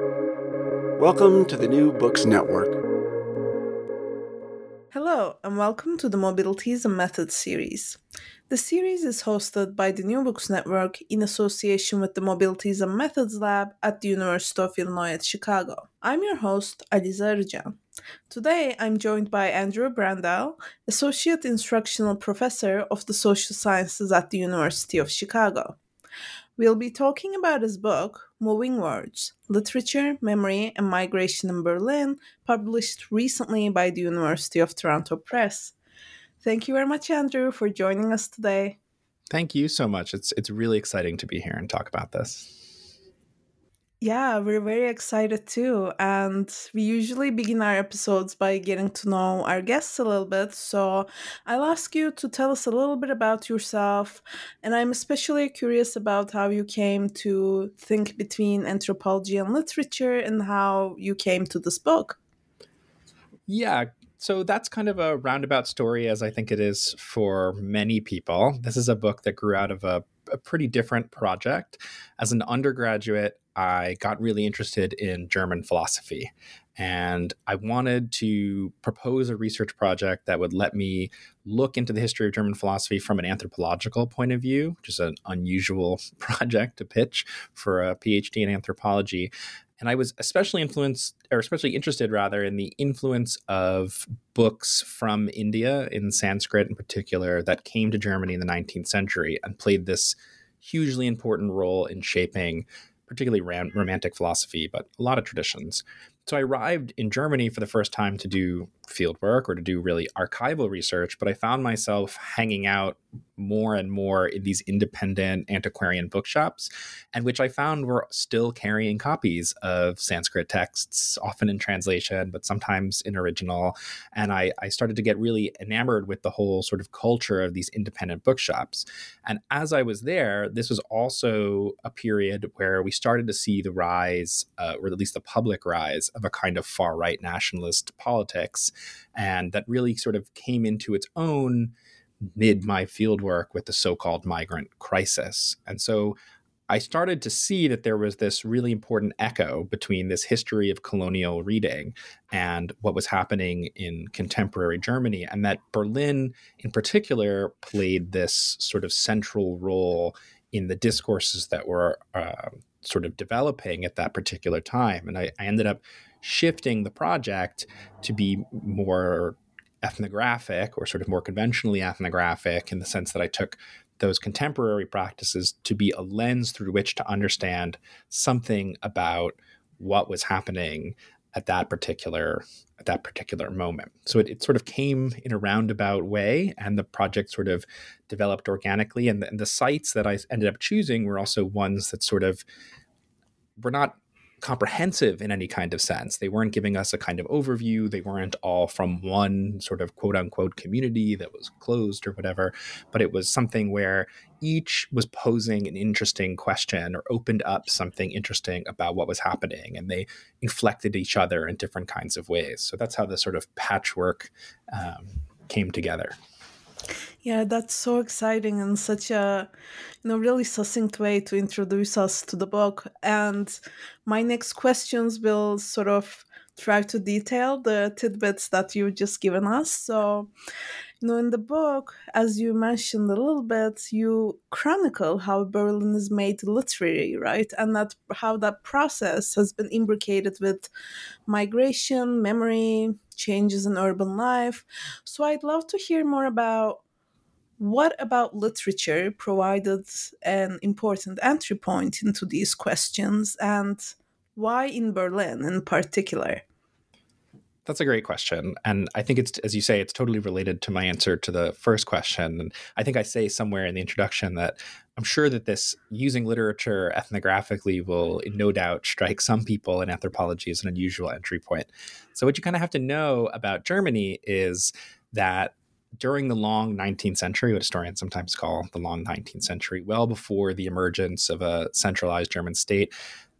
Welcome to the New Books Network. Hello, and welcome to the Mobilities and Methods series. The series is hosted by the New Books Network in association with the Mobilities and Methods Lab at the University of Illinois at Chicago. I'm your host, Aliza Arıcan. Today, I'm joined by Andrew Brandel, Associate Instructional Professor of the Social Sciences at the University of Chicago. We'll be talking about his book, Moving Words Literature, Memory, and Migration in Berlin, published recently by the University of Toronto Press. Thank you very much, Andrew, for joining us today. Thank you so much. It's it's really exciting to be here and talk about this. Yeah, we're very excited too. And we usually begin our episodes by getting to know our guests a little bit. So I'll ask you to tell us a little bit about yourself. And I'm especially curious about how you came to think between anthropology and literature and how you came to this book. Yeah, so that's kind of a roundabout story, as I think it is for many people. This is a book that grew out of a, a pretty different project. As an undergraduate, I got really interested in German philosophy. And I wanted to propose a research project that would let me look into the history of German philosophy from an anthropological point of view, which is an unusual project to pitch for a PhD in anthropology. And I was especially influenced, or especially interested rather, in the influence of books from India, in Sanskrit in particular, that came to Germany in the 19th century and played this hugely important role in shaping particularly romantic philosophy, but a lot of traditions. So I arrived in Germany for the first time to do field work or to do really archival research, but I found myself hanging out more and more in these independent antiquarian bookshops, and which I found were still carrying copies of Sanskrit texts, often in translation, but sometimes in original. And I, I started to get really enamored with the whole sort of culture of these independent bookshops. And as I was there, this was also a period where we started to see the rise, uh, or at least the public rise, of a kind of far right nationalist politics and that really sort of came into its own mid my fieldwork with the so-called migrant crisis. And so I started to see that there was this really important echo between this history of colonial reading and what was happening in contemporary Germany, and that Berlin, in particular, played this sort of central role in the discourses that were uh, sort of developing at that particular time. And I, I ended up shifting the project to be more ethnographic or sort of more conventionally ethnographic in the sense that I took those contemporary practices to be a lens through which to understand something about what was happening at that particular at that particular moment. So it, it sort of came in a roundabout way, and the project sort of developed organically. And the, and the sites that I ended up choosing were also ones that sort of were not comprehensive in any kind of sense. They weren't giving us a kind of overview. They weren't all from one sort of quote unquote community that was closed or whatever, but it was something where each was posing an interesting question or opened up something interesting about what was happening and they inflected each other in different kinds of ways. So that's how the sort of patchwork um, came together. Yeah, that's so exciting and such a you know really succinct way to introduce us to the book. And my next questions will sort of try to detail the tidbits that you've just given us. So, you know, in the book, as you mentioned a little bit, you chronicle how Berlin is made literary, right? And that how that process has been imbricated with migration, memory, changes in urban life. So I'd love to hear more about what about literature provided an important entry point into these questions and why in Berlin in particular? That's a great question. And I think it's, as you say, it's totally related to my answer to the first question. And I think I say somewhere in the introduction that I'm sure that this using literature ethnographically will no doubt strike some people in anthropology as an unusual entry point. So, what you kind of have to know about Germany is that during the long 19th century, what historians sometimes call the long 19th century, well before the emergence of a centralized German state,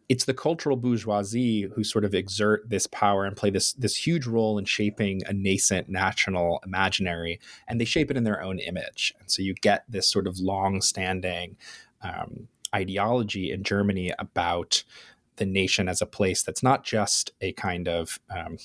it's the cultural bourgeoisie who sort of exert this power and play this this huge role in shaping a nascent national imaginary, and they shape it in their own image. And so you get this sort of long-standing um, ideology in Germany about the nation as a place that's not just a kind of um,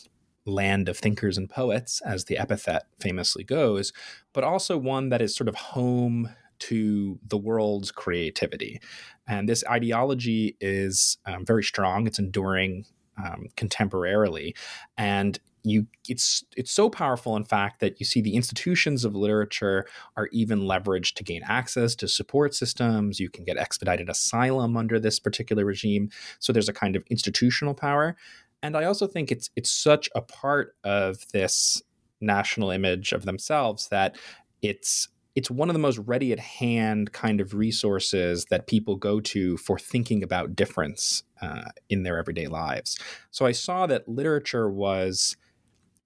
land of thinkers and poets, as the epithet famously goes, but also one that is sort of home to the world's creativity. And this ideology is um, very strong, it's enduring um, contemporarily. And you it's it's so powerful in fact that you see the institutions of literature are even leveraged to gain access to support systems you can get expedited asylum under this particular regime so there's a kind of institutional power and i also think it's it's such a part of this national image of themselves that it's it's one of the most ready at hand kind of resources that people go to for thinking about difference uh, in their everyday lives. So I saw that literature was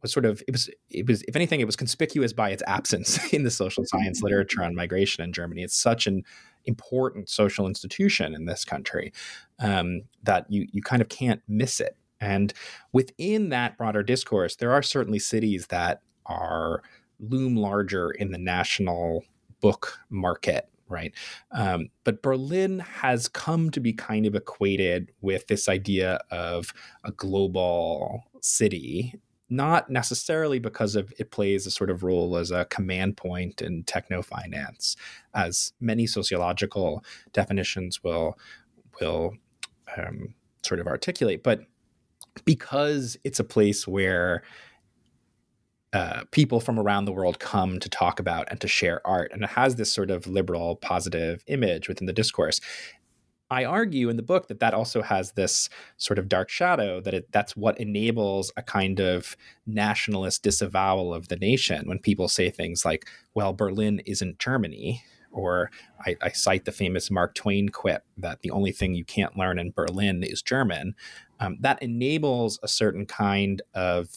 was sort of it was it was if anything it was conspicuous by its absence in the social science literature on migration in Germany. It's such an important social institution in this country um, that you you kind of can't miss it. And within that broader discourse, there are certainly cities that are loom larger in the national book market right? Um, but Berlin has come to be kind of equated with this idea of a global city not necessarily because of it plays a sort of role as a command point in techno finance, as many sociological definitions will will um, sort of articulate, but because it's a place where uh, people from around the world come to talk about and to share art, and it has this sort of liberal, positive image within the discourse. I argue in the book that that also has this sort of dark shadow that it, that's what enables a kind of nationalist disavowal of the nation when people say things like, well, Berlin isn't Germany. Or I, I cite the famous Mark Twain quip that the only thing you can't learn in Berlin is German. Um, that enables a certain kind of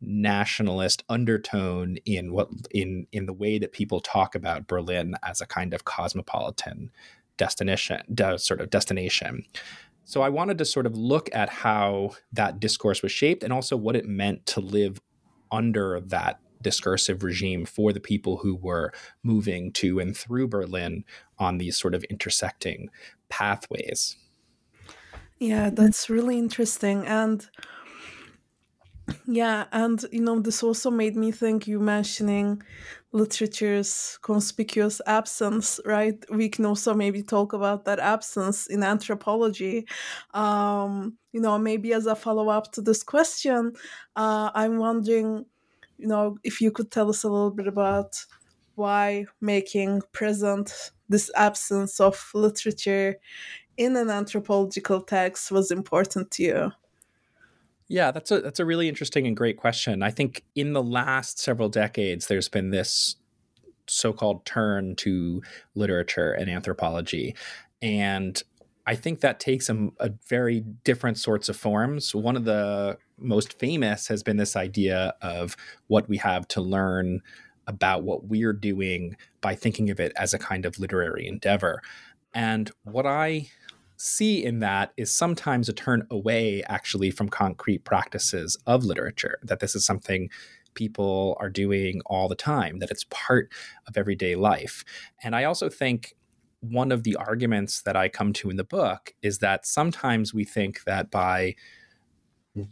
nationalist undertone in what in in the way that people talk about Berlin as a kind of cosmopolitan destination, de- sort of destination. So I wanted to sort of look at how that discourse was shaped and also what it meant to live under that discursive regime for the people who were moving to and through Berlin on these sort of intersecting pathways. Yeah, that's really interesting. And yeah, and you know, this also made me think you mentioning literature's conspicuous absence, right? We can also maybe talk about that absence in anthropology. Um, you know, maybe as a follow up to this question, uh, I'm wondering, you know, if you could tell us a little bit about why making present this absence of literature in an anthropological text was important to you. Yeah, that's a that's a really interesting and great question. I think in the last several decades, there's been this so-called turn to literature and anthropology, and I think that takes a, a very different sorts of forms. One of the most famous has been this idea of what we have to learn about what we're doing by thinking of it as a kind of literary endeavor. And what I see in that is sometimes a turn away actually from concrete practices of literature, that this is something people are doing all the time, that it's part of everyday life. And I also think one of the arguments that I come to in the book is that sometimes we think that by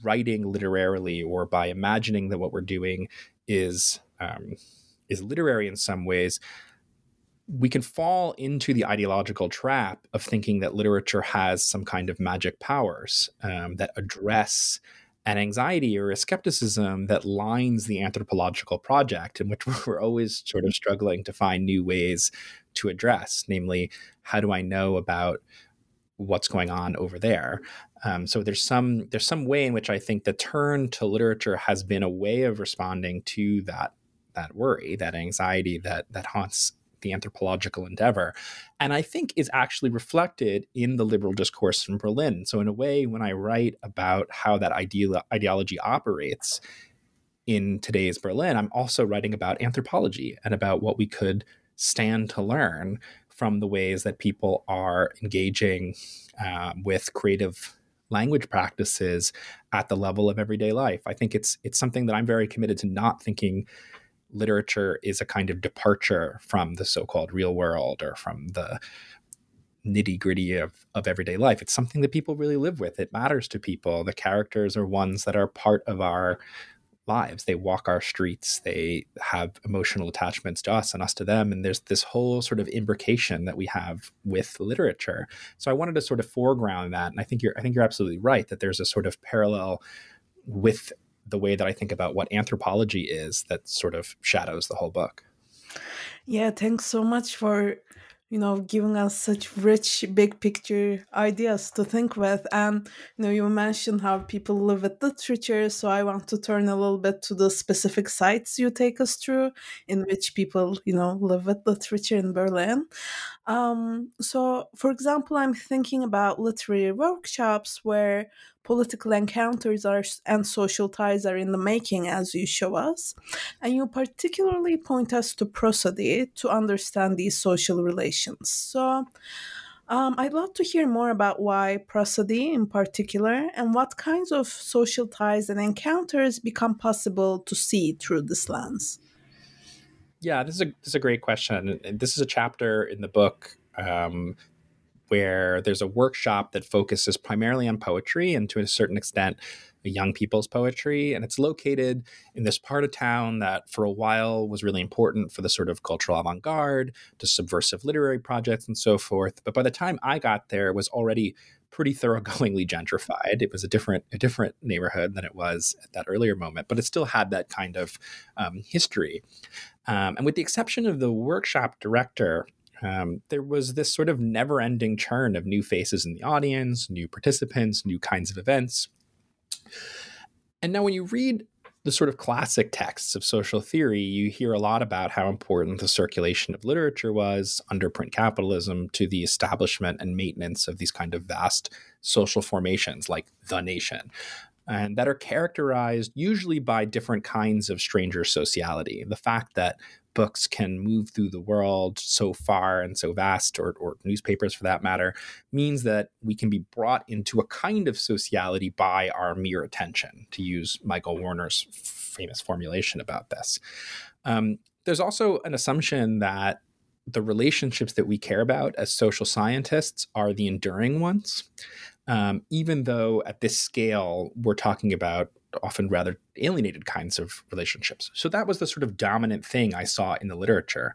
writing literarily or by imagining that what we're doing is um, is literary in some ways, we can fall into the ideological trap of thinking that literature has some kind of magic powers um, that address an anxiety or a skepticism that lines the anthropological project, in which we're always sort of struggling to find new ways to address, namely, how do I know about what's going on over there? Um, so there's some there's some way in which I think the turn to literature has been a way of responding to that that worry, that anxiety that that haunts the anthropological endeavor, and I think is actually reflected in the liberal discourse from Berlin. So, in a way, when I write about how that ideology operates in today's Berlin, I'm also writing about anthropology and about what we could stand to learn from the ways that people are engaging uh, with creative language practices at the level of everyday life. I think it's it's something that I'm very committed to not thinking literature is a kind of departure from the so-called real world or from the nitty gritty of, of everyday life. It's something that people really live with. It matters to people. The characters are ones that are part of our lives. They walk our streets. They have emotional attachments to us and us to them. And there's this whole sort of imbrication that we have with literature. So I wanted to sort of foreground that. And I think you're I think you're absolutely right that there's a sort of parallel with the way that I think about what anthropology is that sort of shadows the whole book. Yeah, thanks so much for you know giving us such rich big picture ideas to think with and you know you mentioned how people live with literature so i want to turn a little bit to the specific sites you take us through in which people you know live with literature in berlin um, so for example i'm thinking about literary workshops where political encounters are and social ties are in the making as you show us and you particularly point us to prosody to understand these social relations so um, I'd love to hear more about why prosody in particular and what kinds of social ties and encounters become possible to see through this lens. Yeah, this is a this is a great question. This is a chapter in the book um, where there's a workshop that focuses primarily on poetry and to a certain extent young people's poetry and it's located in this part of town that for a while was really important for the sort of cultural avant-garde to subversive literary projects and so forth but by the time i got there it was already pretty thoroughgoingly gentrified it was a different a different neighborhood than it was at that earlier moment but it still had that kind of um, history um, and with the exception of the workshop director um, there was this sort of never ending churn of new faces in the audience, new participants, new kinds of events. And now, when you read the sort of classic texts of social theory, you hear a lot about how important the circulation of literature was under print capitalism to the establishment and maintenance of these kind of vast social formations like the nation. And that are characterized usually by different kinds of stranger sociality. The fact that books can move through the world so far and so vast, or, or newspapers for that matter, means that we can be brought into a kind of sociality by our mere attention, to use Michael Warner's famous formulation about this. Um, there's also an assumption that the relationships that we care about as social scientists are the enduring ones. Um, even though at this scale, we're talking about often rather alienated kinds of relationships. So that was the sort of dominant thing I saw in the literature.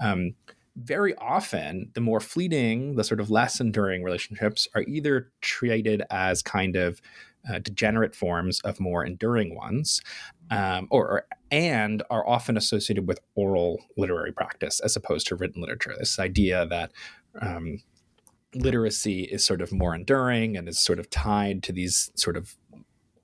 Um, very often, the more fleeting, the sort of less enduring relationships are either treated as kind of uh, degenerate forms of more enduring ones, um, or, and are often associated with oral literary practice as opposed to written literature. This idea that um, literacy is sort of more enduring and is sort of tied to these sort of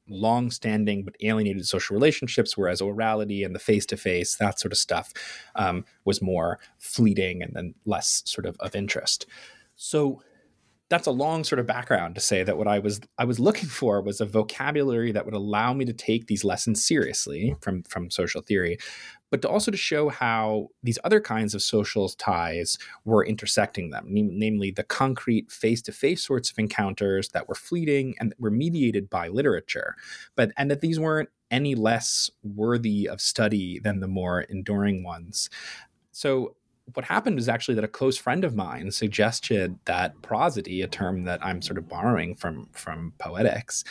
long-standing but alienated social relationships, whereas orality and the face-to-face, that sort of stuff, um, was more fleeting and then less sort of of interest. So that's a long sort of background to say that what I was I was looking for was a vocabulary that would allow me to take these lessons seriously hmm. from from social theory, but to also to show how these other kinds of social ties were intersecting them, namely the concrete face-to-face sorts of encounters that were fleeting and that were mediated by literature, but and that these weren't any less worthy of study than the more enduring ones. So what happened was actually that a close friend of mine suggested that prosody, a term that I'm sort of borrowing from from poetics,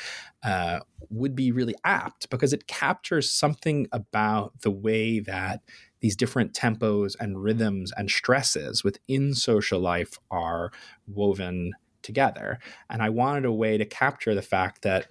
uh, would be really apt because it captures something about the way that these different tempos and rhythms and stresses within social life are woven together. And I wanted a way to capture the fact that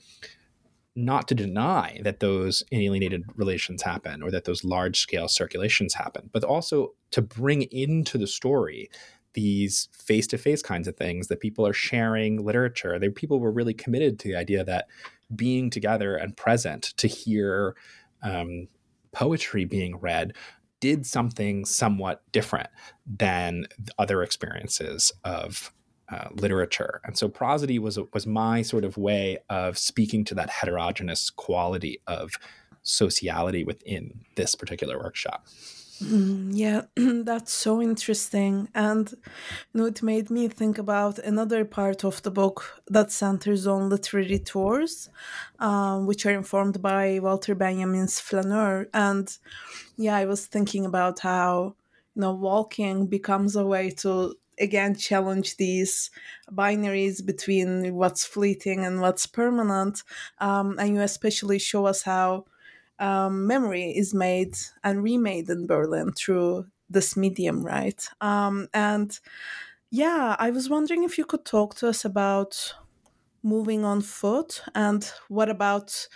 not to deny that those alienated relations happen or that those large scale circulations happen, but also to bring into the story these face to face kinds of things that people are sharing literature. They, people were really committed to the idea that being together and present to hear um, poetry being read did something somewhat different than other experiences of uh, literature. And so prosody was was my sort of way of speaking to that heterogeneous quality of sociality within this particular workshop. Mm, yeah, that's so interesting. And you know, it made me think about another part of the book that centers on literary tours, um, which are informed by Walter Benjamin's flaneur. And yeah, I was thinking about how you know walking becomes a way to again challenge these binaries between what's fleeting and what's permanent. Um, and you especially show us how um, memory is made and remade in Berlin through this medium, right? Um, and yeah, I was wondering if you could talk to us about moving on foot and what about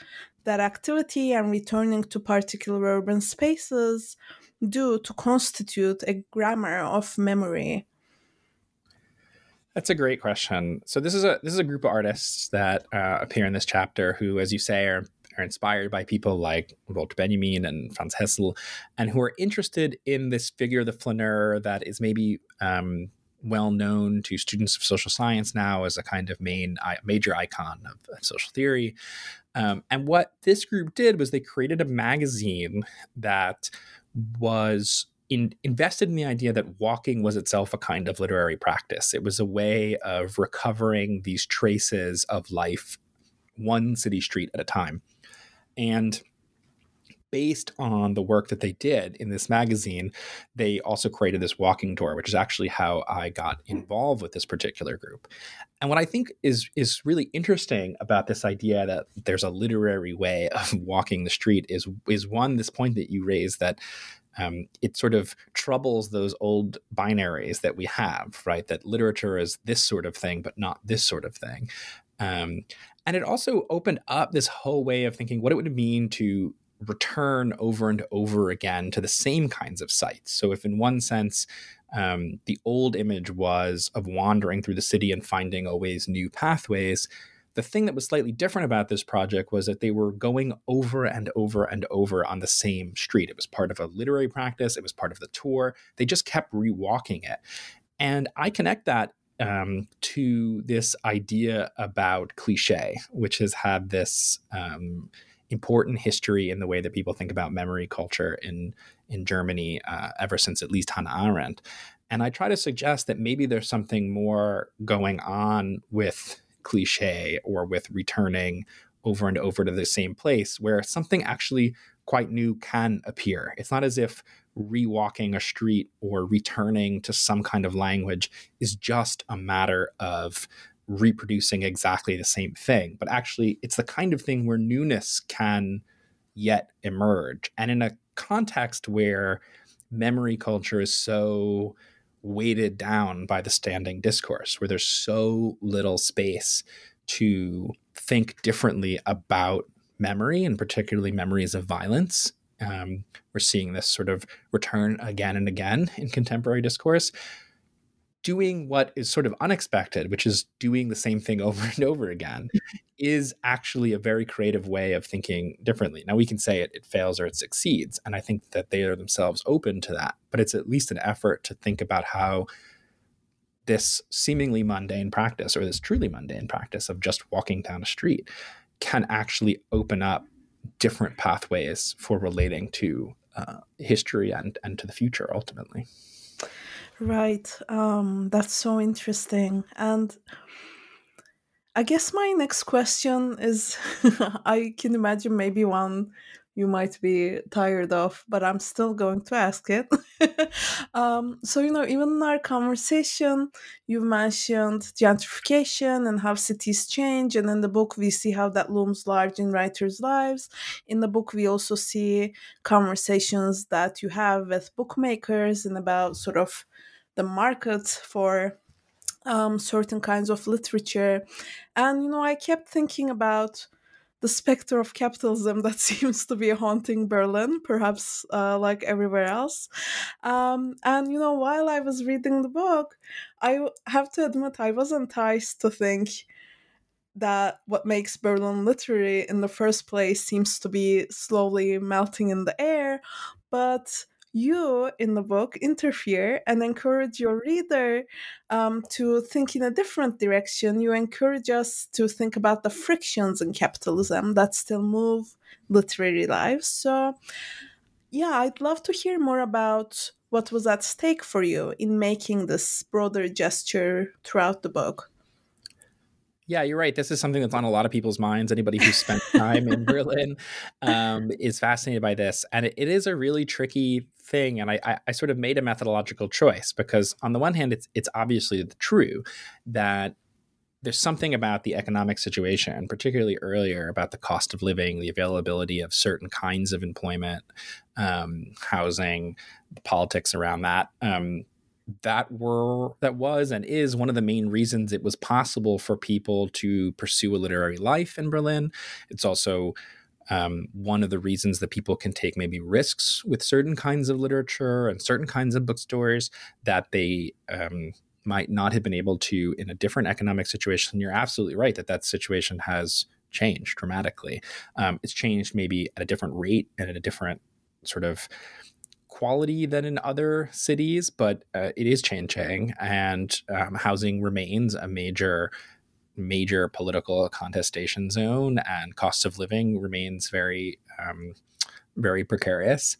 that activity and returning to particular urban spaces do to constitute a grammar of memory? That's a great question. So this is a this is a group of artists that uh, appear in this chapter who, as you say, are are inspired by people like Walter Benjamin and Franz Hessel, and who are interested in this figure, the flaneur, that is maybe um, well known to students of social science now as a kind of main major icon of, social theory. Um, and what this group did was they created a magazine that was in, invested in the idea that walking was itself a kind of literary practice. It was a way of recovering these traces of life one city street at a time. And based on the work that they did in this magazine, they also created this walking tour, which is actually how I got hmm. involved with this particular group. And what I think is is really interesting about this idea that there's a literary way of walking the street is is one this point that you raised that um, it sort of troubles those old binaries that we have, right? That literature is this sort of thing, but not this sort of thing. Um, and it also opened up this whole way of thinking what it would mean to return over and over again to the same kinds of sites. So, if in one sense, um, the old image was of wandering through the city and finding always new pathways, the thing that was slightly different about this project was that they were going over and over and over on the same street. It was part of a literary practice, it was part of the tour. They just kept rewalking it. And I connect that um, to this idea about cliche, which has had this um, important history in the way that people think about memory culture in in Germany uh, ever since at least Hannah Arendt. And I try to suggest that maybe there's something more going on with cliche or with returning over and over to the same place where something actually quite new can appear. It's not as if rewalking a street or returning to some kind of language is just a matter of reproducing exactly the same thing, but actually it's the kind of thing where newness can yet emerge. And in a context where memory culture is so weighted down by the standing discourse, where there's so little space to think differently about memory and particularly memories of violence. Um, we're seeing this sort of return again and again in contemporary discourse doing what is sort of unexpected, which is doing the same thing over and over again, is actually a very creative way of thinking differently. Now, we can say it, it fails or it succeeds. And I think that they are themselves open to that, but it's at least an effort to think about how this seemingly mundane practice or this truly mundane practice of just walking down a street can actually open up different pathways for relating to uh, history and, and to the future ultimately. Right. Um, that's so interesting. And I guess my next question is I can imagine maybe one you might be tired of, but I'm still going to ask it. um, so, you know, even in our conversation, you've mentioned gentrification and how cities change. And in the book, we see how that looms large in writers' lives. In the book, we also see conversations that you have with bookmakers and about sort of the market for um, certain kinds of literature. And, you know, I kept thinking about the specter of capitalism that seems to be haunting Berlin, perhaps uh, like everywhere else. Um, and, you know, while I was reading the book, I have to admit I was enticed to think that what makes Berlin literary in the first place seems to be slowly melting in the air. But you in the book interfere and encourage your reader um, to think in a different direction. You encourage us to think about the frictions in capitalism that still move literary lives. So, yeah, I'd love to hear more about what was at stake for you in making this broader gesture throughout the book. Yeah, you're right. This is something that's on a lot of people's minds. Anybody who's spent time in Berlin um, is fascinated by this. And it, it is a really tricky thing. And I, I, I, sort of made a methodological choice because, on the one hand, it's, it's obviously true that there's something about the economic situation, particularly earlier, about the cost of living, the availability of certain kinds of employment, um, housing, the politics around that. Um, that were that was and is one of the main reasons it was possible for people to pursue a literary life in Berlin. It's also um, one of the reasons that people can take maybe risks with certain kinds of literature and certain kinds of bookstores that they um, might not have been able to in a different economic situation. You're absolutely right that that situation has changed dramatically. Um, it's changed maybe at a different rate and at a different sort of quality than in other cities, but uh, it is changing, and um, housing remains a major major political contestation zone, and cost of living remains very um, very precarious.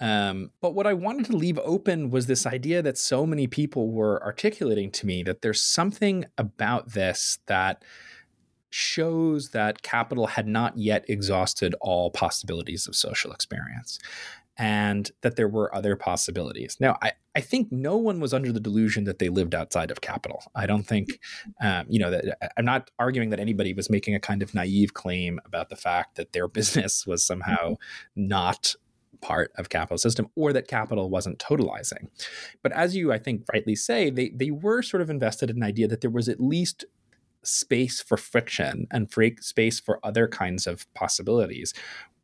Um, but what I wanted to leave open was this idea that so many people were articulating to me that there's something about this that shows that capital had not yet exhausted all possibilities of social experience and that there were other possibilities. Now, I, I think no one was under the delusion that they lived outside of capital. I don't think, um, you know, that I'm not arguing that anybody was making a kind of naive claim about the fact that their business was somehow mm-hmm. not part of capital system or that capital wasn't totalizing. But as you, I think, rightly say, they, they were sort of invested in an idea that there was at least space for friction and free space for other kinds of possibilities.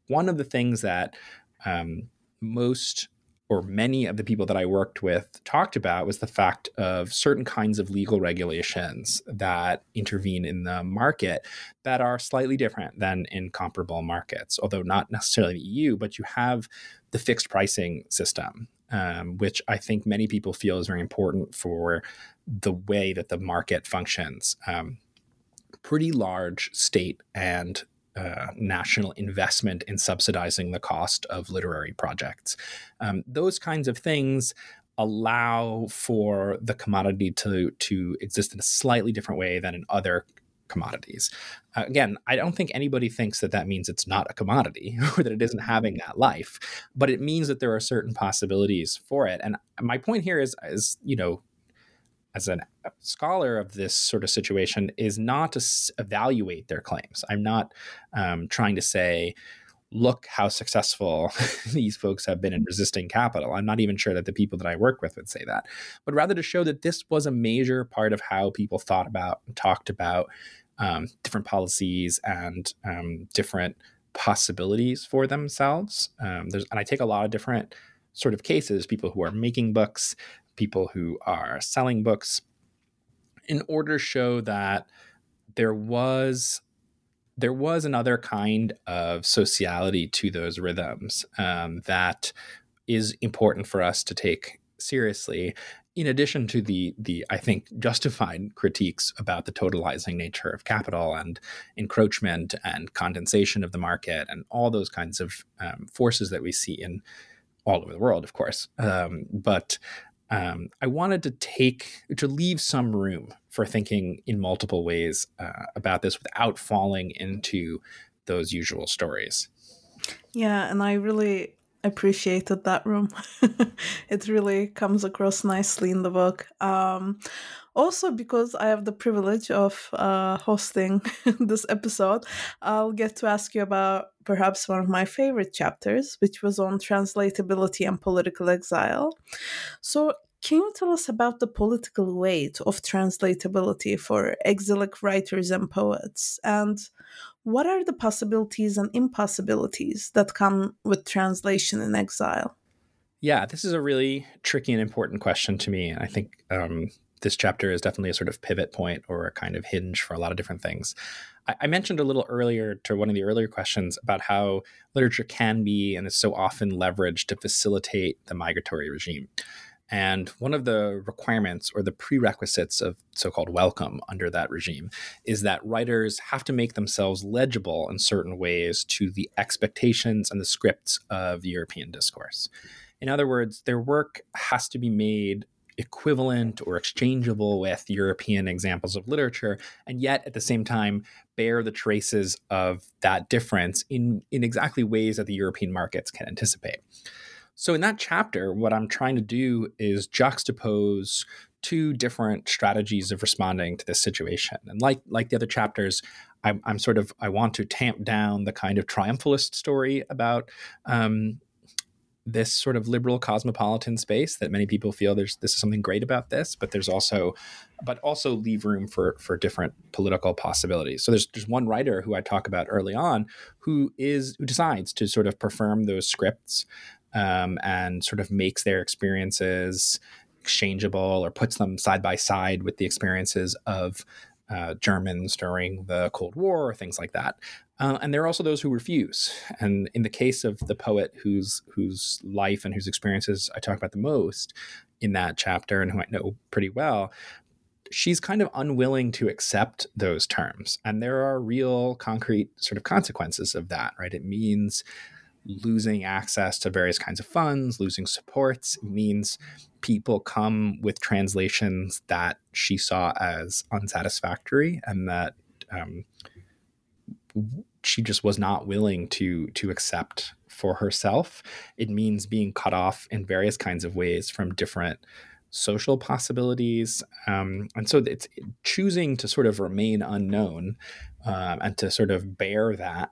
One of the things that um, most or many of the people that I worked with talked about was the fact of certain kinds of legal regulations that intervene in the market that are slightly different than in comparable markets, although not necessarily the EU, but you have the fixed pricing system, um, which I think many people feel is very important for the way that the market functions. Um, pretty large state and uh, national investment in subsidizing the cost of literary projects. Um, those kinds of things allow for the commodity to to exist in a slightly different way than in other commodities. Uh, again, I don't think anybody thinks that that means it's not a commodity or that it isn't having that life, but it means that there are certain possibilities for it. And my point here is, is you know, as a scholar of this sort of situation is not to s- evaluate their claims. I'm not um, trying to say, look how successful these folks have been in resisting capital. I'm not even sure that the people that I work with would say that, but rather to show that this was a major part of how people thought about and talked about um, different policies and um, different possibilities for themselves. Um, and I take a lot of different sort of cases, people who are making books, people who are selling books in order to show that there was there was another kind of sociality to those rhythms um, that is important for us to take seriously in addition to the the I think justified critiques about the totalizing nature of capital and encroachment and condensation of the market and all those kinds of um, forces that we see in all over the world, of course. Um, but um, I wanted to take to leave some room for thinking in multiple ways uh, about this without falling into those usual stories. Yeah, and I really appreciated that room. it really comes across nicely in the book. Um, also, because I have the privilege of uh, hosting this episode, I'll get to ask you about perhaps one of my favorite chapters, which was on translatability and political exile. So, can you tell us about the political weight of translatability for exilic writers and poets? And what are the possibilities and impossibilities that come with translation in exile? Yeah, this is a really tricky and important question to me. I think um, this chapter is definitely a sort of pivot point or a kind of hinge for a lot of different things. I, I mentioned a little earlier to one of the earlier questions about how literature can be and is so often leveraged to facilitate the migratory regime. And one of the requirements or the prerequisites of so called welcome under that regime is that writers have to make themselves legible in certain ways to the expectations and the scripts of European discourse. In other words, their work has to be made equivalent or exchangeable with European examples of literature, and yet at the same time bear the traces of that difference in, in exactly ways that the European markets can anticipate. So, in that chapter, what I'm trying to do is juxtapose two different strategies of responding to this situation. And like like the other chapters, I'm, I'm sort of I want to tamp down the kind of triumphalist story about um, this sort of liberal cosmopolitan space that many people feel there's this is something great about this, but there's also but also leave room for for different political possibilities. So there's there's one writer who I talk about early on who is who decides to sort of perform those scripts um, and sort of makes their experiences exchangeable or puts them side by side with the experiences of uh, Germans during the Cold War or things like that. Uh, and there are also those who refuse. And in the case of the poet whose whose life and whose experiences I talk about the most in that chapter, and who I know pretty well, she's kind of unwilling to accept those terms. And there are real concrete sort of consequences of that, right? It means losing access to various kinds of funds, losing supports. Means people come with translations that she saw as unsatisfactory and that um, she just was not willing to to accept for herself. It means being cut off in various kinds of ways from different social possibilities, um, and so it's choosing to sort of remain unknown uh, and to sort of bear that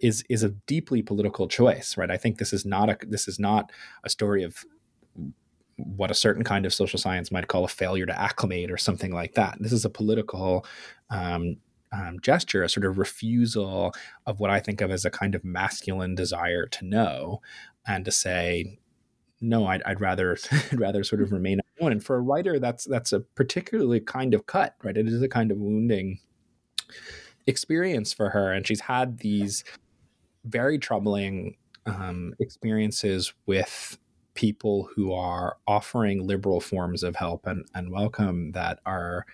is is a deeply political choice, right? I think this is not a this is not a story of what a certain kind of social science might call a failure to acclimate or something like that. This is a political um, um, gesture, a sort of refusal of what I think of as a kind of masculine desire to know and to say, no, I'd, I'd rather I'd rather sort of remain unknown. And for a writer, that's that's a particularly kind of cut, right? It is a kind of wounding experience for her, and she's had these very troubling um, experiences with people who are offering liberal forms of help and, and welcome that are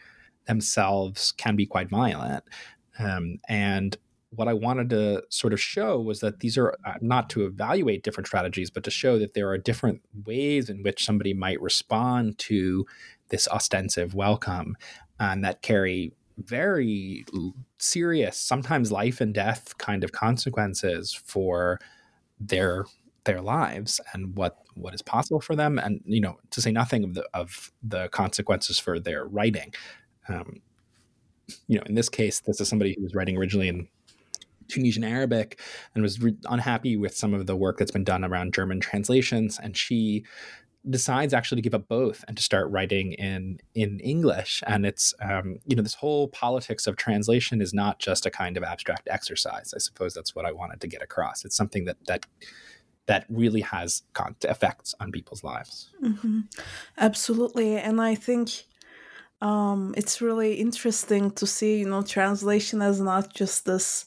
themselves can be quite violent. Um, and what I wanted to sort of show was that these are uh, not to evaluate different strategies, but to show that there are different ways in which somebody might respond to this ostensive welcome and that carry very serious, sometimes life and death kind of consequences for their their lives and what what is possible for them. And you know to say nothing of the of the consequences for their writing. Um, you know in this case this is somebody who was writing originally in Tunisian Arabic and was re- unhappy with some of the work that's been done around German translations. And she decides actually to give up both and to start writing in in English. And it's um, you know this whole politics of translation is not just a kind of abstract exercise. I suppose that's what I wanted to get across. It's something that that that really has effects on people's lives. Mm-hmm. Absolutely, and I think um, it's really interesting to see, you know, translation as not just this,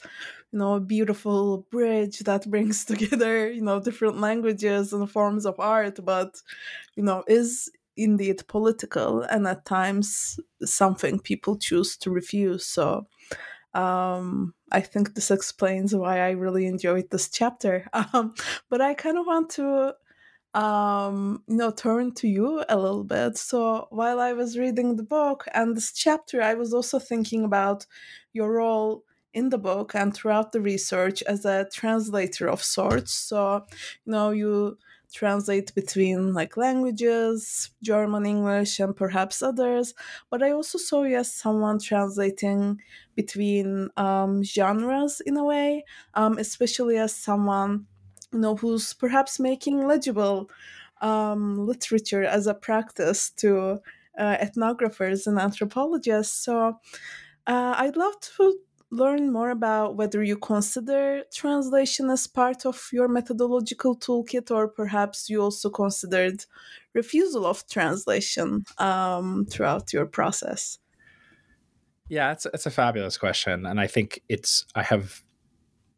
you know, beautiful bridge that brings together, you know, different languages and forms of art, but, you know, is indeed political and at times something people choose to refuse. So, um, I think this explains why I really enjoyed this chapter. Um, but I kind of want to, um, you know, turn to you a little bit. So while I was reading the book and this chapter, I was also thinking about your role in the book and throughout the research as a translator of sorts. So, you know, you translate between like languages, German, English, and perhaps others. But I also saw you as someone translating between um, genres in a way, um, especially as someone you know who's perhaps making legible um, literature as a practice to uh, ethnographers and anthropologists. So uh, I'd love to learn more about whether you consider translation as part of your methodological toolkit or perhaps you also considered refusal of translation um, throughout your process? Yeah it's, it's a fabulous question and i think it's i have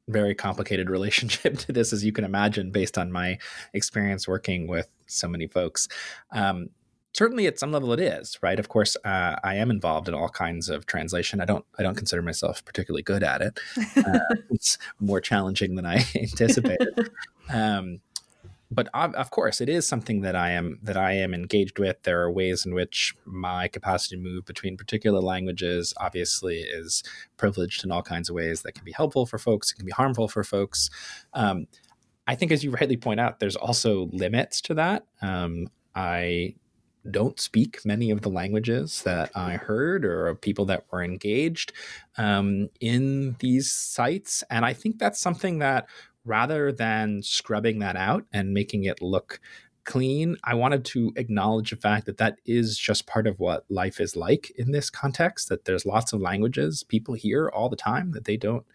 very complicated relationship to this as you can imagine based on my experience working with so many folks. Um, certainly at some level it is right of course uh, i am involved in all kinds of translation i don't i don't consider myself particularly good at it uh, it's more challenging than i anticipated um, but of course, it is something that I am that I am engaged with. There are ways in which my capacity to move between particular languages, obviously, is privileged in all kinds of ways that can be helpful for folks. It can be harmful for folks. Um, I think, as you rightly point out, there's also limits to that. Um, I don't speak many of the languages that I heard or people that were engaged um, in these sites. And I think that's something that rather than scrubbing that out and making it look clean, I wanted to acknowledge the fact that that is just part of what life is like in this context, that there's lots of languages people hear all the time that they don't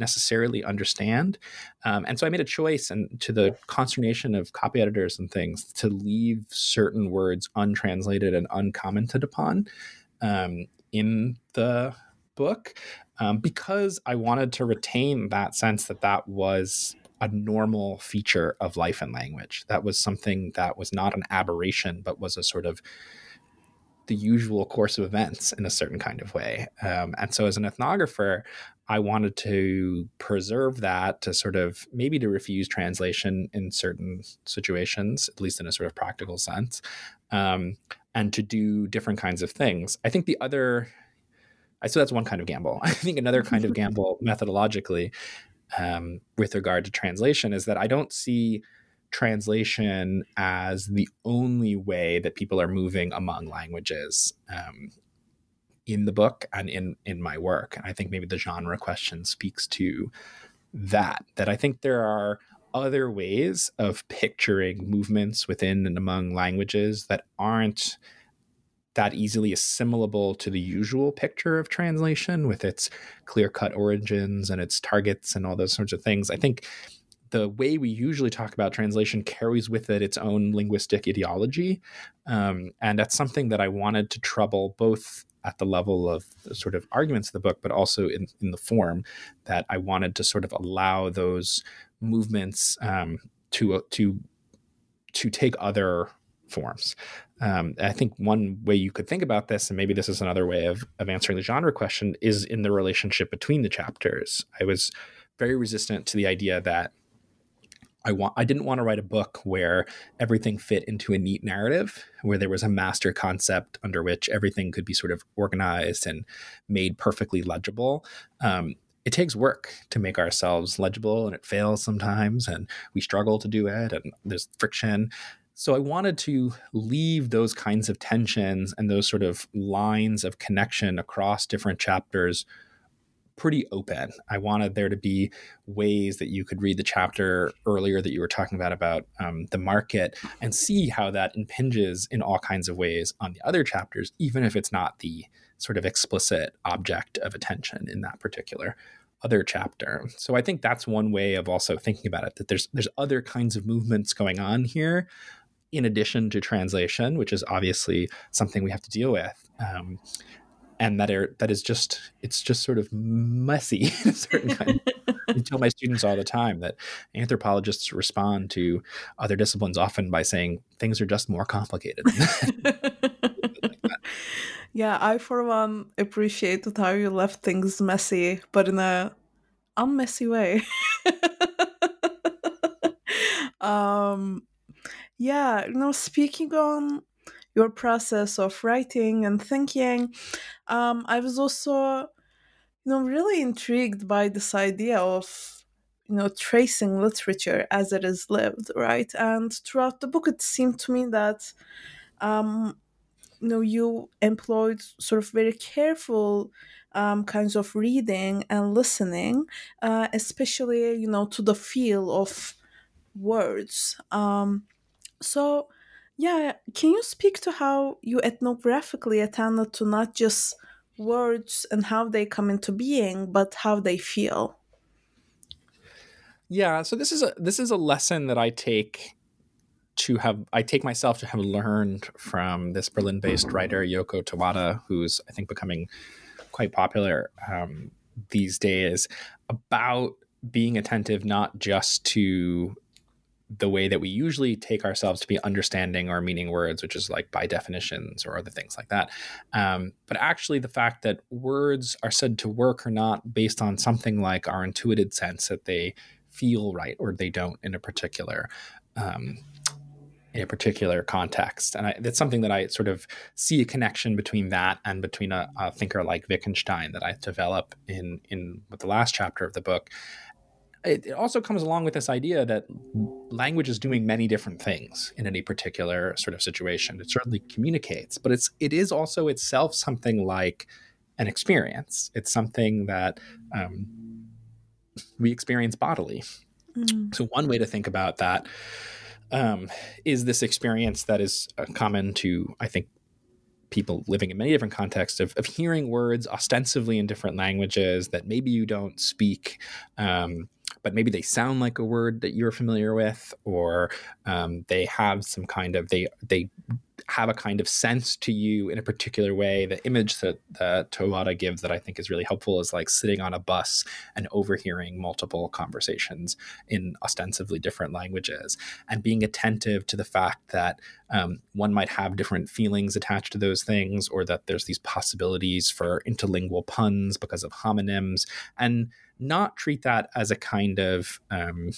necessarily understand. Um, and so I made a choice, and to the consternation of copy editors and things, to leave certain words untranslated and uncommented upon um, in the book um, because I wanted to retain that sense that that was a normal feature of life and language. That was something that was not an aberration, but was a sort of the usual course of events in a certain kind of way. Um, and so, as an ethnographer, I wanted to preserve that to sort of maybe to refuse translation in certain situations, at least in a sort of practical sense, um, and to do different kinds of things. I think the other, so that's one kind of gamble. I think another kind of gamble methodologically um, with regard to translation is that I don't see translation as the only way that people are moving among languages. Um, in the book and in in my work. And I think maybe the genre question speaks to that. That I think there are other ways of picturing movements within and among languages that aren't that easily assimilable to the usual picture of translation with its clear cut origins and its targets and all those sorts of things. I think the way we usually talk about translation carries with it its own linguistic ideology. Um, and that's something that I wanted to trouble both at the level of the sort of arguments of the book, but also in, in the form that I wanted to sort of allow those movements um, to uh, to to take other forms. Um, I think one way you could think about this, and maybe this is another way of, of answering the genre question, is in the relationship between the chapters. I was very resistant to the idea that I want I didn't want to write a book where everything fit into a neat narrative, where there was a master concept under which everything could be sort of organized and made perfectly legible. Um, it takes work to make ourselves legible, and it fails sometimes, and we struggle to do it, and there's friction. So I wanted to leave those kinds of tensions and those sort of lines of connection across different chapters pretty open. I wanted there to be ways that you could read the chapter earlier that you were talking about about um, the market and see how that impinges in all kinds of ways on the other chapters, even if it's not the sort of explicit object of attention in that particular other chapter. So I think that's one way of also thinking about it that there's there's other kinds of movements going on here in addition to translation, which is obviously something we have to deal with. Um, and that are that is just it's just sort of messy in a certain kind. I tell my students all the time that anthropologists respond to other disciplines often by saying things are just more complicated. yeah, I for one appreciated how you left things messy, but in a unmessy way. um yeah, you know, speaking on your process of writing and thinking. Um, I was also, you know, really intrigued by this idea of, you know, tracing literature as it is lived, right? And throughout the book, it seemed to me that, um, you know, you employed sort of very careful um, kinds of reading and listening, uh, especially, you know, to the feel of words. Um, so yeah, can you speak to how you ethnographically attended to not just words and how they come into being, but how they feel? Yeah, so this is a this is a lesson that I take to have I take myself to have learned from this Berlin-based writer Yoko Tawada, who's I think becoming quite popular um, these days, about being attentive not just to the way that we usually take ourselves to be understanding or meaning words, which is like by definitions or other things like that. Um, but actually, the fact that words are said to work or not based on something like our intuitive sense that they feel right or they don't in a particular um, in a particular context. And that's something that I sort of see a connection between that and between a, a, thinker like Wittgenstein that I develop in in the last chapter of the book. It, it also comes along with this idea that language is doing many different things in any particular sort of situation. It certainly communicates, but it's it is also itself something like an experience. It's something that um, we experience bodily. Mm. So one way to think about that um, is this experience that is uh, common to, I think, people living in many different contexts of, of hearing words ostensibly in different languages that maybe you don't speak. Um, but maybe they sound like a word that you're familiar with, or um, they have some kind of they they have a kind of sense to you in a particular way. The image that, that Tawada gives that I think is really helpful is like sitting on a bus and overhearing multiple conversations in ostensibly different languages and being attentive to the fact that um, one might have different feelings attached to those things or that there's these possibilities for interlingual puns because of homonyms and not treat that as a kind of um,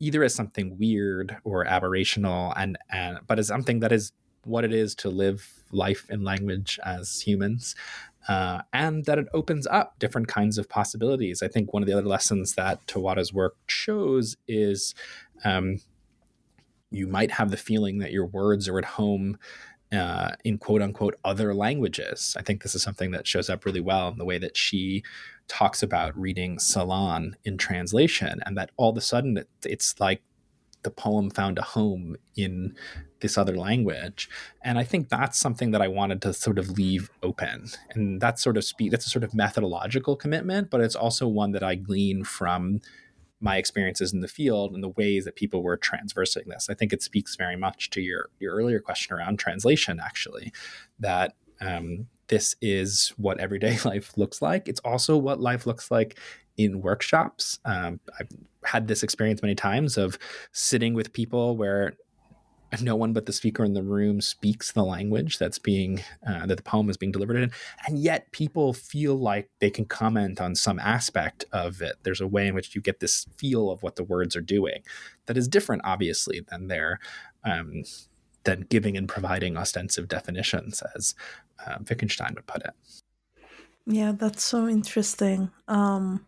either as something weird or aberrational and, and but as something that is what it is to live life in language as humans uh, and that it opens up different kinds of possibilities. I think one of the other lessons that Tawada's work shows is um, you might have the feeling that your words are at home uh, in quote unquote other languages. I think this is something that shows up really well in the way that she talks about reading Celan in translation, and that all of a sudden it's like the poem found a home in this other language and i think that's something that i wanted to sort of leave open and that's sort of speak that's a sort of methodological commitment but it's also one that i glean from my experiences in the field and the ways that people were transversing this i think it speaks very much to your your earlier question around translation actually that um, this is what everyday life looks like it's also what life looks like in workshops. Um, I've had this experience many times of sitting with people where no one but the speaker in the room speaks the language that's being uh, that the poem is being delivered in. And yet people feel like they can comment on some aspect of it. There's a way in which you get this feel of what the words are doing that is different obviously than their um, than giving and providing ostensive definitions as uh, wittgenstein would put it. Yeah that's so interesting. Um,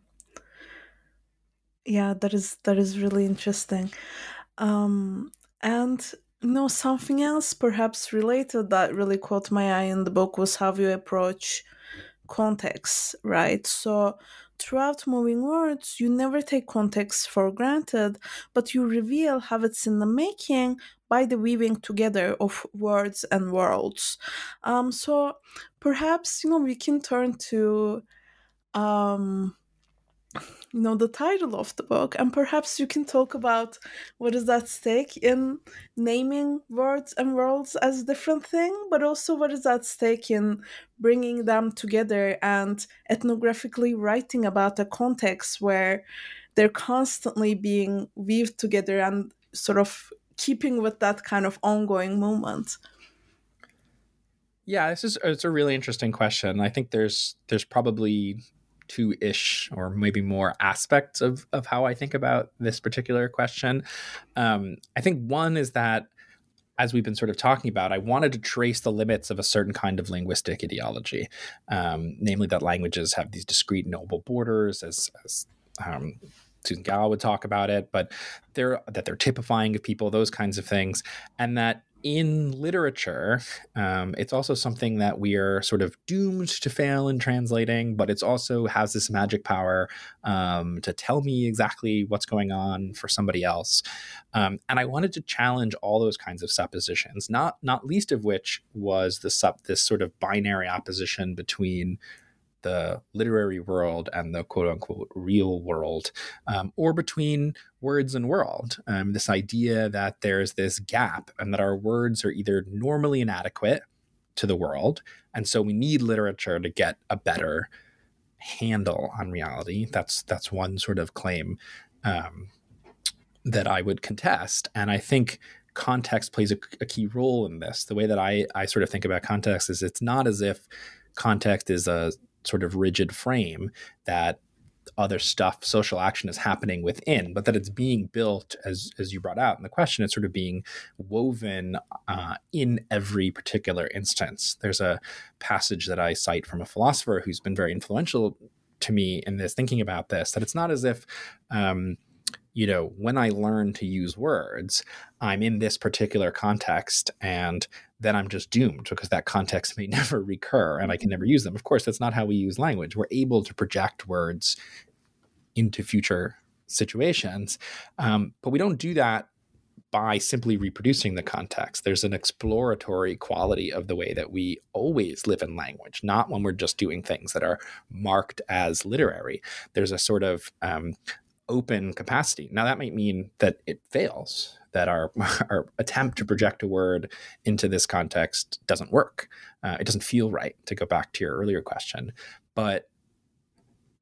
yeah that is that is really interesting. Um and know something else perhaps related that really caught my eye in the book was how you approach context right? So throughout moving words you never take context for granted but you reveal how it's in the making by the weaving together of words and worlds. Um so perhaps you know we can turn to um you know the title of the book and perhaps you can talk about what is at stake in naming words and worlds as a different thing but also what is at stake in bringing them together and ethnographically writing about a context where they're constantly being weaved together and sort of keeping with that kind of ongoing movement yeah this is it's a really interesting question. I think there's there's probably two ish or maybe more aspects of, of how I think about this particular question. Um, I think one is that, as we've been sort of talking about, I wanted to trace the limits of a certain kind of linguistic ideology, um, namely that languages have these discrete knowable borders, as, as um, Susan Gal would talk about it, but they're that they're typifying of people, those kinds of things, and that in literature, um, it's also something that we are sort of doomed to fail in translating, but it's also has this magic power um, to tell me exactly what's going on for somebody else. Um, and I wanted to challenge all those kinds of suppositions, not not least of which was the this sort of binary opposition between the literary world and the quote unquote real world, um, or between words and world. Um, this idea that there's this gap and that our words are either normally inadequate to the world, and so we need literature to get a better handle on reality. That's that's one sort of claim um, that I would contest, and I think context plays a, a, key role in this. The way that I I sort of think about context is it's not as if context is a sort of rigid frame that other stuff, social action is happening within, but that it's being built, as as you brought out in the question, it's sort of being woven uh, in every particular instance. There's a passage that I cite from a philosopher who's been very influential to me in this thinking about this that it's not as if um, you know when i learn to use words i'm in this particular context and then i'm just doomed because that context may never recur and i can never use them of course that's not how we use language we're able to project words into future situations um, but we don't do that by simply reproducing the context. There's an exploratory quality of the way that we always live in language, not when we're just doing things that are marked as literary. There's a sort of um, open capacity. Now, that might mean that it fails, that our, our attempt to project a word into this context doesn't work. Uh, it doesn't feel right, to go back to your earlier question. But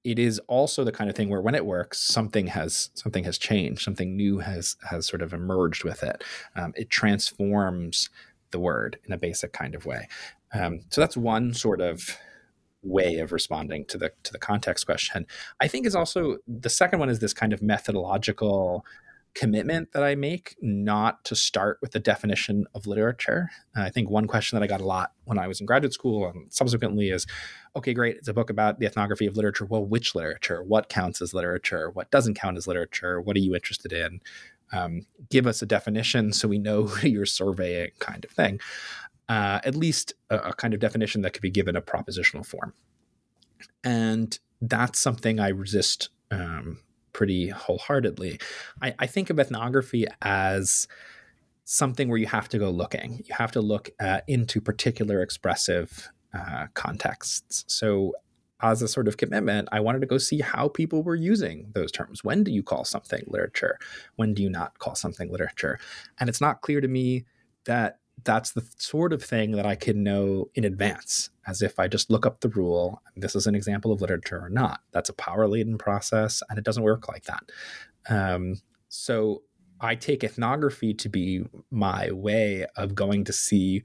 it is also the kind of thing where when it works something has something has changed something new has has sort of emerged with it um, it transforms the word in a basic kind of way um, so that's one sort of way of responding to the to the context question i think is also the second one is this kind of methodological commitment that I make not to start with the definition of literature. Uh, I think one question that I got a lot when I was in graduate school and subsequently is okay, great, it's a book about the ethnography of literature. Well, which literature? What counts as literature? What doesn't count as literature? What are you interested in? Um, give us a definition so we know who you're surveying, kind of thing. Uh, at least a, a kind of definition that could be given a propositional form. And that's something I resist um, pretty wholeheartedly. I, I think of ethnography as something where you have to go looking. You have to look at, into particular expressive uh, contexts. So, as a sort of commitment, I wanted to go see how people were using those terms. When do you call something literature? When do you not call something literature? And it's not clear to me that that's the sort of thing that I can know in advance, as if I just look up the rule. This is an example of literature or not. That's a power laden process, and it doesn't work like that. Um, so I take ethnography to be my way of going to see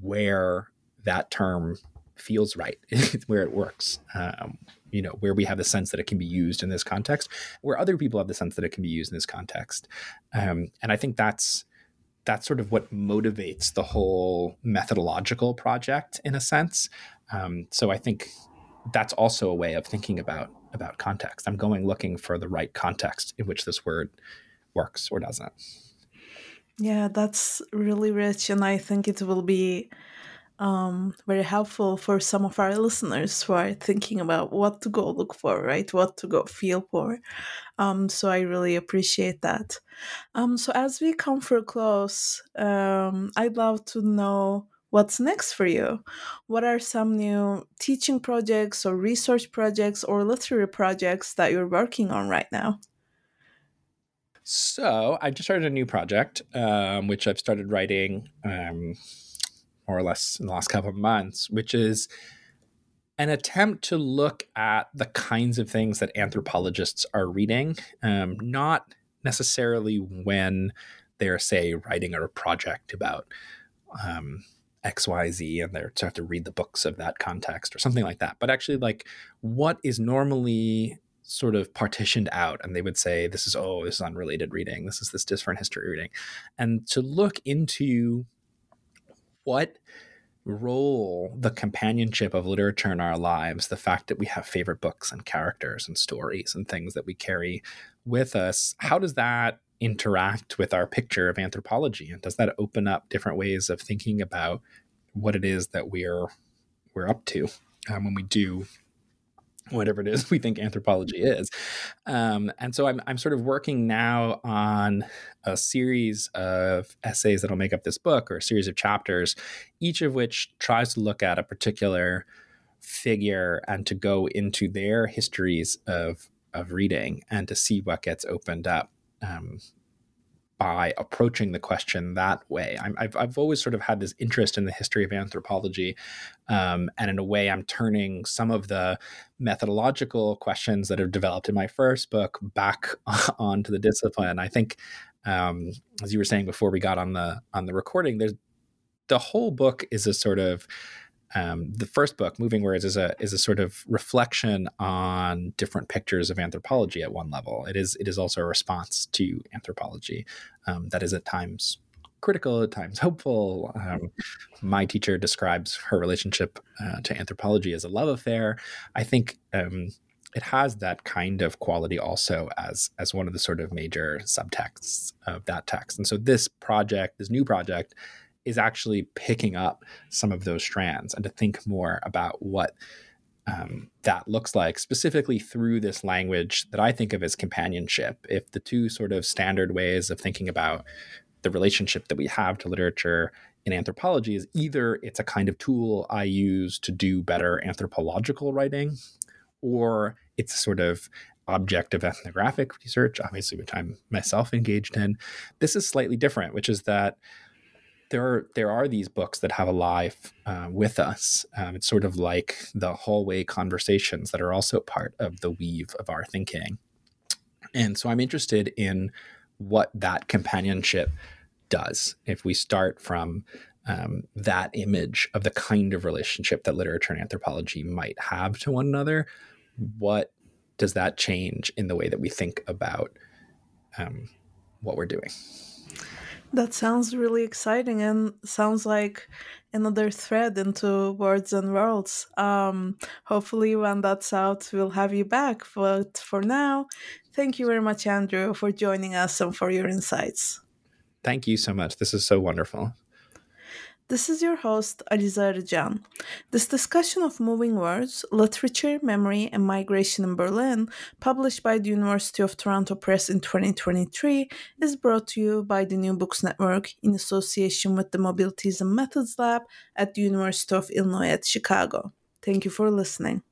where that term feels right, where it works. Um, you know, where we have the sense that it can be used in this context, where other people have the sense that it can be used in this context. Um, and I think that's that's sort of what motivates the whole methodological project in a sense. Um, so I think that's also a way of thinking about about context. I'm going looking for the right context in which this word works or doesn't. Yeah, that's really rich, and I think it will be um, very helpful for some of our listeners who are thinking about what to go look for, right? What to go feel for. Um, so I really appreciate that. Um, so as we come for close, um, I'd love to know what's next for you. What are some new teaching projects or research projects or literary projects that you're working on right now? So I just started a new project, um, which I've started writing um, more or less in the last couple of months, which is an attempt to look at the kinds of things that anthropologists are reading, um, not necessarily when they're, say, writing a project about um, XYZ and they're to have to read the books of that context or something like that, but actually, like, what is normally sort of partitioned out and they would say this is oh this is unrelated reading. This is this different history reading. And to look into what role the companionship of literature in our lives, the fact that we have favorite books and characters and stories and things that we carry with us, how does that interact with our picture of anthropology? And does that open up different ways of thinking about what it is that we're we're up to um, when we do whatever it is we think anthropology is. Um, and so I'm, I'm sort of working now on a series of essays that'll make up this book or a series of chapters, each of which tries to look at a particular figure and to go into their histories of, of reading and to see what gets opened up. Um, by approaching the question that way. i have I've always sort of had this interest in the history of anthropology. Um, and in a way, I'm turning some of the methodological questions that have developed in my first book back onto the discipline. I think, um, as you were saying before we got on the on the recording, there's the whole book is a sort of um, the first book, Moving Words, is a is a sort of reflection on different pictures of anthropology at one level. It is it is also a response to anthropology um, that is at times critical, at times hopeful. Um, my teacher describes her relationship uh, to anthropology as a love affair. I think um, it has that kind of quality also as as one of the sort of major subtexts of that text. And so this project, this new project, is actually picking up some of those strands and to think more about what um, that looks like, specifically through this language that I think of as companionship. If the two sort of standard ways of thinking about the relationship that we have to literature in anthropology is either it's a kind of tool I use to do better anthropological writing, or it's a sort of object of ethnographic research, obviously, which I'm myself engaged in. This is slightly different, which is that there are there are these books that have a life uh, with us. Um, it's sort of like the hallway conversations that are also part of the weave of our thinking. And so I'm interested in what that companionship does. If we start from um, that image of the kind of relationship that literature and anthropology might have to one another, what does that change in the way that we think about um, what we're doing? That sounds really exciting and sounds like another thread into words and worlds. Um, hopefully, when that's out, we'll have you back. But for now, thank you very much, Andrew, for joining us and for your insights. Thank you so much. This is so wonderful. This is your host, Aliza Arıcan. This discussion of moving words, literature, memory, and migration in Berlin, published by the University of Toronto Press in 2023, is brought to you by the New Books Network in association with the Mobilities and Methods Lab at the University of Illinois at Chicago. Thank you for listening.